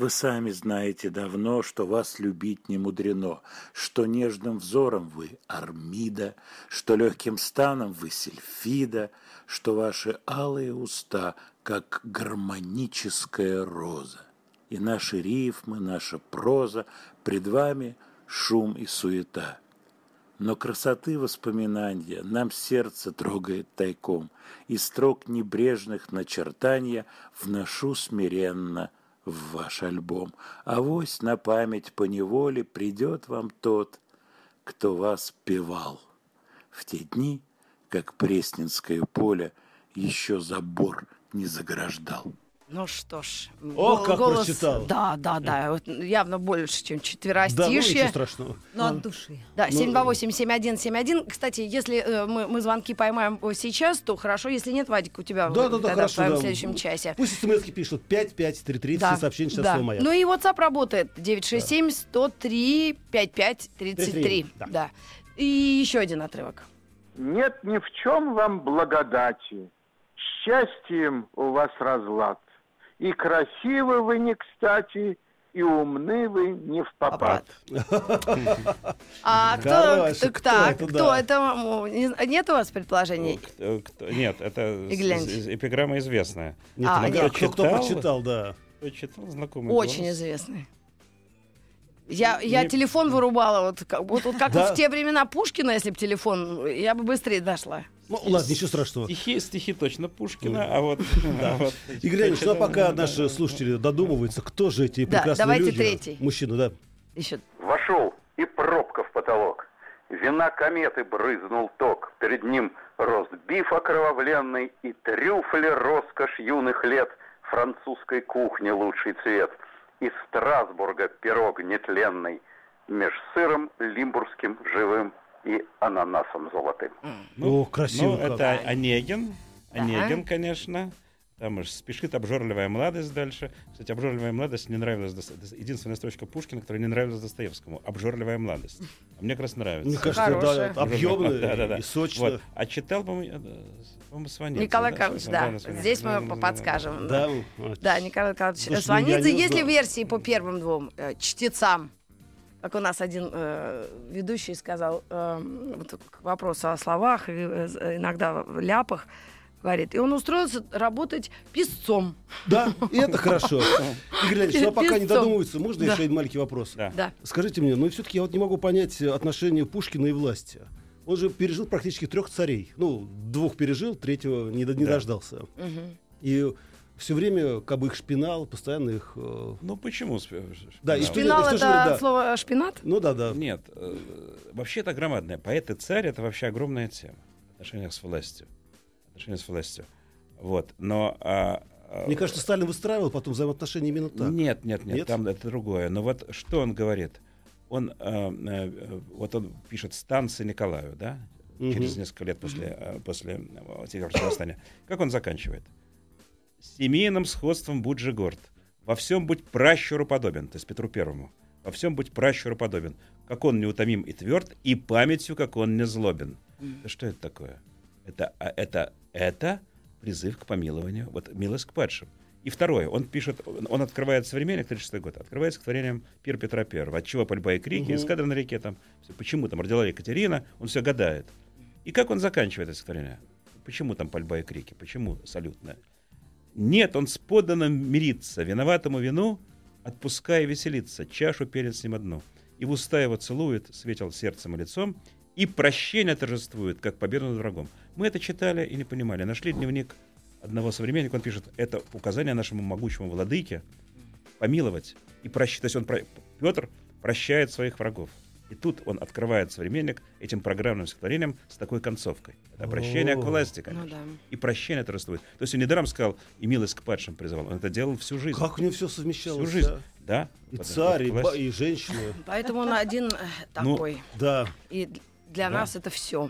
Вы сами знаете давно, что вас любить не мудрено, что нежным взором вы Армида, что легким станом вы Сильфида, что ваши алые уста, как гармоническая роза. И наши рифмы, наша проза, пред вами шум и суета. Но красоты воспоминания нам сердце трогает тайком, и строк небрежных начертания вношу смиренно в ваш альбом. А вось на память по неволе придет вам тот, кто вас певал. В те дни, как Пресненское поле, еще забор не заграждал. Ну что ж. О, гол- как прочитал. Да, да, да. вот явно больше, чем Да, ну четверостишье. ничего страшного. Ну, от души. Да, Ну, 728-7171. Кстати, если э, мы, мы звонки поймаем э, сейчас, то хорошо. Если нет, Вадик, у тебя Да, да, да, хорошо. в твоем да. следующем часе. Пусть смс пишут 5533, Да, все сообщения сейчас да. «Маяк». Ну и WhatsApp работает. 967-103-5533. 33, Да. да. И еще один отрывок. Нет ни в чем вам благодати, счастьем у вас разлад. И красивы вы не кстати, и умны вы не в попад. А кто, кто, кто так, это, кто Нет у вас предположений? Кто- Нет, это эпиграмма известная. Нет, А, кто, кто Читал? прочитал, да. Кто читал знакомый Очень известный. Я, я Не- телефон вырубала, вот, как- вот, вот как Да. в те времена Пушкина, если бы телефон, я бы быстрее дошла. Ну, ладно, ничего страшного. Стихи, стихи точно Пушкина, а вот... Игорь Леонидович, ну а пока наши слушатели додумываются, кто же эти прекрасные давайте люди? третий. Мужчины, да. Еще. Вошел и пробка в потолок. Вина кометы брызнул ток. Перед ним рост биф окровавленный и трюфли роскошь юных лет. Французской кухни лучший цвет. Из Страсбурга пирог нетленный. Меж сыром лимбургским живым и ананасом золотым. Ну, О, красиво Ну, как. это Онегин. Да. Онегин, конечно. Там уж спешит обжорливая молодость дальше. Кстати, обжорливая молодость не нравилась. Дос- Единственная строчка Пушкина, которая не нравилась Достоевскому. Обжорливая молодость. А мне как раз нравится. Мне кажется, Хорошая. да, объемно Да, да, да. и сочно. Вот. А читал, по-моему, э, Сванидзе, Николай да, Карлович, да. Сванидзе. Здесь мы Да, да, да, да. подскажем. Да, Да, Николай Карлович Слушай, ну, Сванидзе. не Есть ли версии по первым двум э, чтецам? Как у нас один э, ведущий сказал, э, вот к вопросу о словах и э, иногда в ляпах, говорит, и он устроился работать писцом. Да, и это хорошо. [laughs] Игорь Леонидович, а пока не Песцом. додумываются, можно еще один маленький вопрос? Да. Скажите мне, ну все-таки я вот не могу понять отношение Пушкина и власти. Он же пережил практически трех царей. Ну, двух пережил, третьего не, до- не Да. дождался. И все время как бы их шпинал, постоянно их... э, Ну почему? сп- Да, и шпинал? это время, да. от слова шпинат? Ну да, да. Нет, э, вообще это громадное. Поэт и царь это вообще огромная тема. Отношения с властью. Отношения с властью. Вот. Но а, а, Мне кажется, Сталин выстраивал потом взаимоотношения именно так. Нет, нет, нет, Нет? там это другое. Но вот что он говорит? Он, э, э, вот он пишет станции Николаю, да, Мгм. через несколько лет после, э, после э, Тихорского восстания. Как он заканчивает? Семейным сходством будь же горд. Во всем будь пращуру подобен, то есть Петру Первому. Во всем будь пращуру подобен. Как он неутомим и тверд, и памятью, как он не злобен. Что это такое? Это, а, это, это призыв к помилованию, вот милость к падшим. И второе, он пишет, он открывает современник, 36 год, открывает стихотворением Пир Петра Первого. Отчего пальба и крики, Мгм. эскадра на реке, там, всё, почему там родила Екатерина, он все гадает. И как он заканчивает это стихотворение? Почему там пальба и крики? Почему салютная? Нет, он с подданным мирится, виноватому вину, отпуская веселиться, чашу перед с ним одну. И в уста его целует, светил сердцем и лицом, и прощение торжествует, как победу над врагом. Мы это читали и не понимали. Нашли дневник одного современника, он пишет, это указание нашему могучему владыке помиловать и прощать. То есть он, Петр прощает своих врагов. И тут он открывает современник этим программным стихотворением с такой концовкой. Это обращение к власти, Ну конечно. да. И прощение торжествует. То есть он недаром сказал, и милость к падшим призывал. Он это делал всю жизнь. Как у него все совмещалось? Всю жизнь. а? Да. И Вот царь, это и, и женщины. [laughs] Поэтому он один э, Ну, такой. Да. И для Да. нас это все.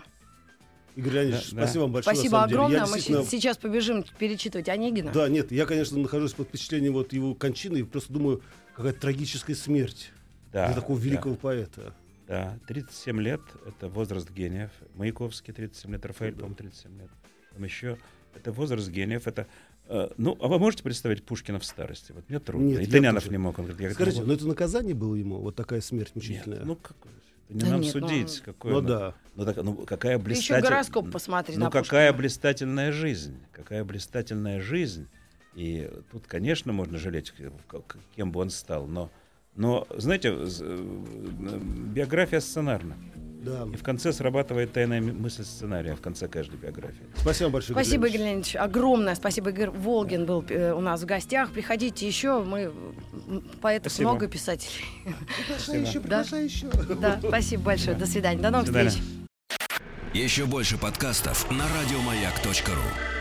Игорь Леонидович, Да, да. спасибо вам большое. Спасибо деле. Я огромное. Мы действительно- щ- сейчас побежим перечитывать Онегина. Да, нет, я, конечно, нахожусь под впечатлением вот его кончины и просто думаю, какая трагическая смерть Да, для такого да. великого поэта. Да, 37 лет — это возраст гениев. Маяковский 37 лет, Рафаэль, по-моему, 37 лет. Там еще это возраст гениев. Это, э, ну, а вы можете представить Пушкина в старости? Вот мне трудно. Нет, И Тынянов тоже. не мог. Он говорит, я Скажите, но могу. это наказание было ему, вот такая смерть Нет, мучительная? ну какое? Это не Да нам нет, ну, судить. какое Ну да. Ну, так, ну, какая Ты еще гороскоп посмотри Ну, на какая Пушкина. блистательная жизнь. Какая блистательная жизнь. И тут, конечно, можно жалеть, кем бы он стал. Но, но знаете, э, биография сценарна. Да. И в конце срабатывает тайная мысль сценария, в конце каждой биографии. Спасибо большое. Спасибо, Игорь Леонидович. Огромное спасибо. Игорь Волгин был э, у нас в гостях. Приходите еще. Мы поэтов Спасибо. много писателей. Приглашай еще, Да. приглашай еще. Да, спасибо большое. До свидания. До новых До встреч. Еще больше подкастов на радиомаяк.ру.